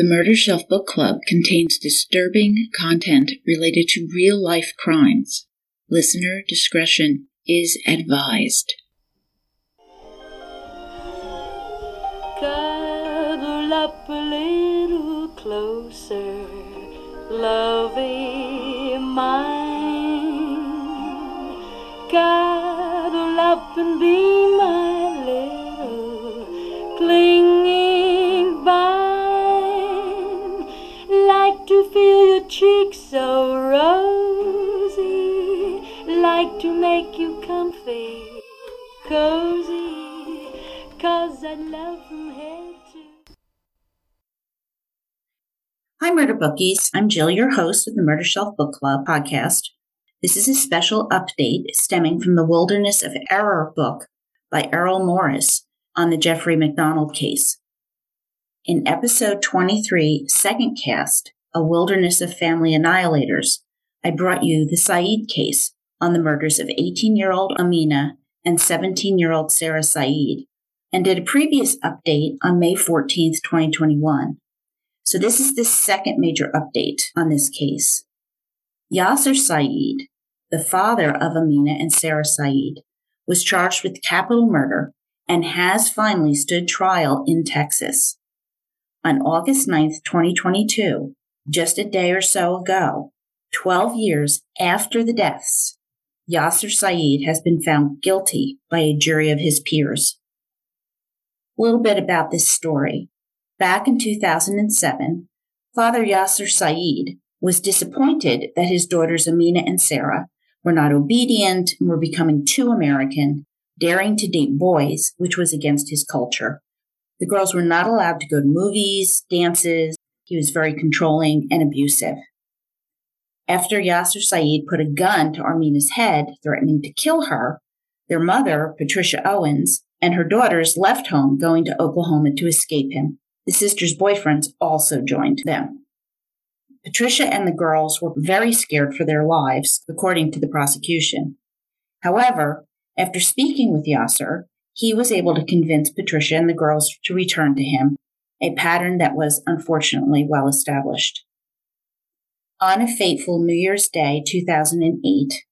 The Murder Shelf Book Club contains disturbing content related to real life crimes. Listener discretion is advised. Cuddle up a little closer, lovey mine. Cuddle up and be my make you comfy, cozy, cause I love from head to Hi, Murder Bookies. I'm Jill, your host of the Murder Shelf Book Club podcast. This is a special update stemming from the Wilderness of Error book by Errol Morris on the Jeffrey MacDonald case. In episode 23, Second Cast, A Wilderness of Family Annihilators, I brought you the Said case on the murders of 18 year old Amina and 17 year old Sarah Said, and did a previous update on May 14th, 2021. So this is the second major update on this case. Yasser Said, the father of Amina and Sarah Said, was charged with capital murder and has finally stood trial in Texas. On August 9th, 2022, just a day or so ago, 12 years after the deaths, Yasser Said has been found guilty by a jury of his peers. A little bit about this story. Back in 2007, Father Yasser Said was disappointed that his daughters Amina and Sarah were not obedient and were becoming too American, daring to date boys, which was against his culture. The girls were not allowed to go to movies, dances. He was very controlling and abusive. After Yasser Said put a gun to Amina's head, threatening to kill her, their mother, Patricia Owens, and her daughters left home going to Oklahoma to escape him. The sisters' boyfriends also joined them. Patricia and the girls were very scared for their lives, according to the prosecution. However, after speaking with Yasser, he was able to convince Patricia and the girls to return to him, a pattern that was unfortunately well established. On a fateful New Year's Day 2008,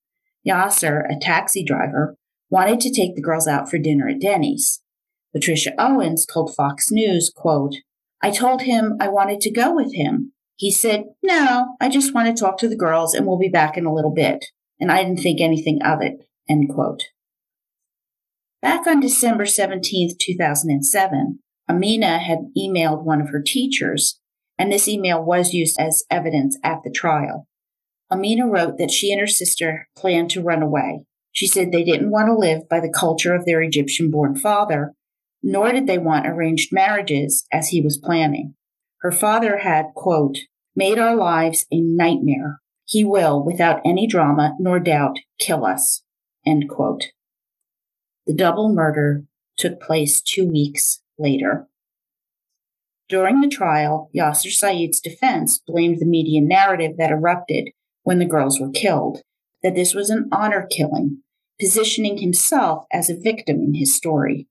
Yasser, a taxi driver, wanted to take the girls out for dinner at Denny's. Patricia Owens told Fox News, quote, I told him I wanted to go with him. He said, No, I just want to talk to the girls and we'll be back in a little bit. And I didn't think anything of it. End quote. Back on December 17th, 2007, Amina had emailed one of her teachers, and this email was used as evidence at the trial. Amina wrote that she and her sister planned to run away. She said they didn't want to live by the culture of their Egyptian born father, nor did they want arranged marriages as he was planning. Her father had, quote, made our lives a nightmare. He will, without any drama nor doubt, kill us, end quote. The double murder took place two weeks later. During the trial, Yasser Said's defense blamed the media narrative that erupted when the girls were killed, that this was an honor killing, positioning himself as a victim in his story.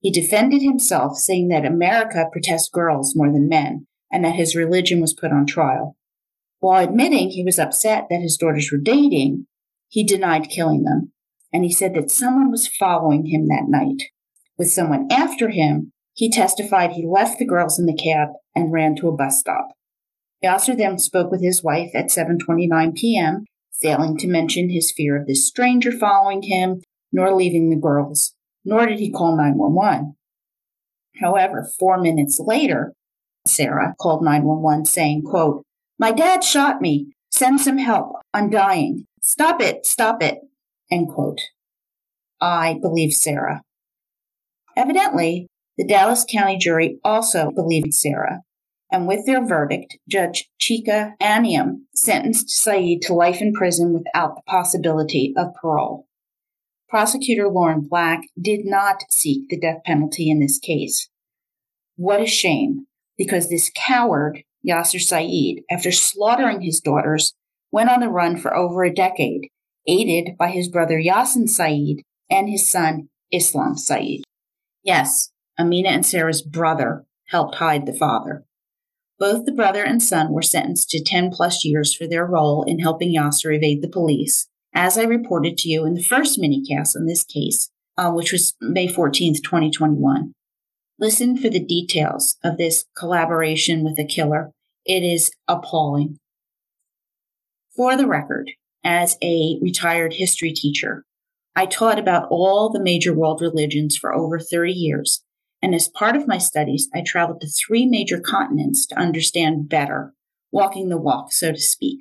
He defended himself, saying that America protests girls more than men and that his religion was put on trial. While admitting he was upset that his daughters were dating, he denied killing them, and he said that someone was following him that night. With someone after him, he testified he left the girls in the cab and ran to a bus stop. Yasser then spoke with his wife at 7:29 p.m., failing to mention his fear of this stranger following him, nor leaving the girls, nor did he call 911. However, 4 minutes later, Sarah called 911 saying, quote, "My dad shot me. Send some help. I'm dying. Stop it. Stop it." End quote. I believe Sarah. Evidently, the Dallas County jury also believed Sarah, and with their verdict, Judge Chika Anyiam sentenced Said to life in prison without the possibility of parole. Prosecutor Lauren Black did not seek the death penalty in this case. What a shame, because this coward, Yasser Said, after slaughtering his daughters, went on the run for over a decade, aided by his brother Yasin Said and his son Islam Said. Yes, Amina and Sarah's brother helped hide the father. Both the brother and son were sentenced to 10 plus years for their role in helping Yasser evade the police, as I reported to you in the first minicast on this case, uh, which was May 14th, 2021. Listen for the details of this collaboration with the killer. It is appalling. For the record, as a retired history teacher, I taught about all the major world religions for over 30 years. And as part of my studies, I traveled to three major continents to understand better, walking the walk, so to speak.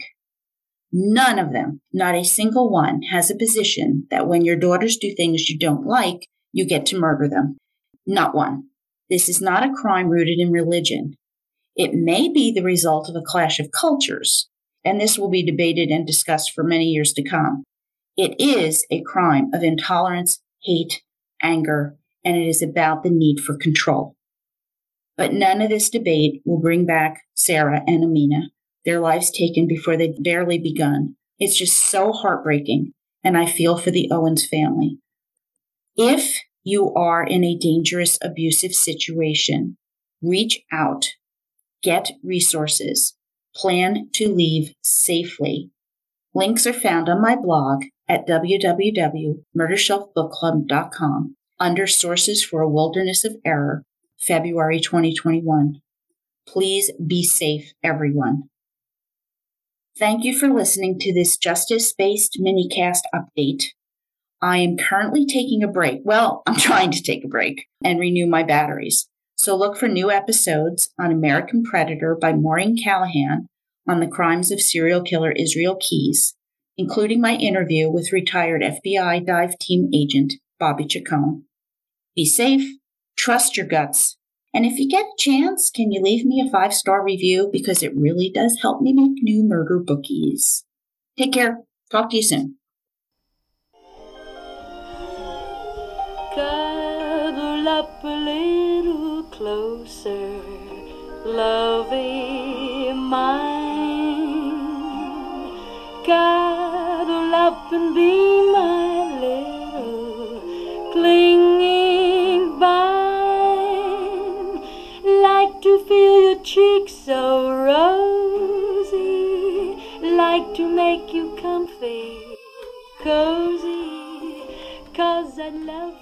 None of them, not a single one, has a position that when your daughters do things you don't like, you get to murder them. Not one. This is not a crime rooted in religion. It may be the result of a clash of cultures, and this will be debated and discussed for many years to come. It is a crime of intolerance, hate, anger, and it is about the need for control. But none of this debate will bring back Sarah and Amina, their lives taken before they'd barely begun. It's just so heartbreaking, and I feel for the Owens family. If you are in a dangerous, abusive situation, reach out, get resources, plan to leave safely. Links are found on my blog at www.murdershelfbookclub.com under Sources for a Wilderness of Error, February 2021. Please be safe, everyone. Thank you for listening to this justice based minicast update. I am currently taking a break. Well, I'm trying to take a break and renew my batteries. So look for new episodes on American Predator by Maureen Callahan on the crimes of serial killer Israel Keyes, including my interview with retired FBI dive team agent Bobby Chacon. Be safe, trust your guts, and if you get a chance, can you leave me a five star review because it really does help me make new murder bookies. Take care. Talk to you soon. Cuddle up a little closer, lovey mine. God to feel your cheeks so rosy, like to make you comfy, cozy, cause I love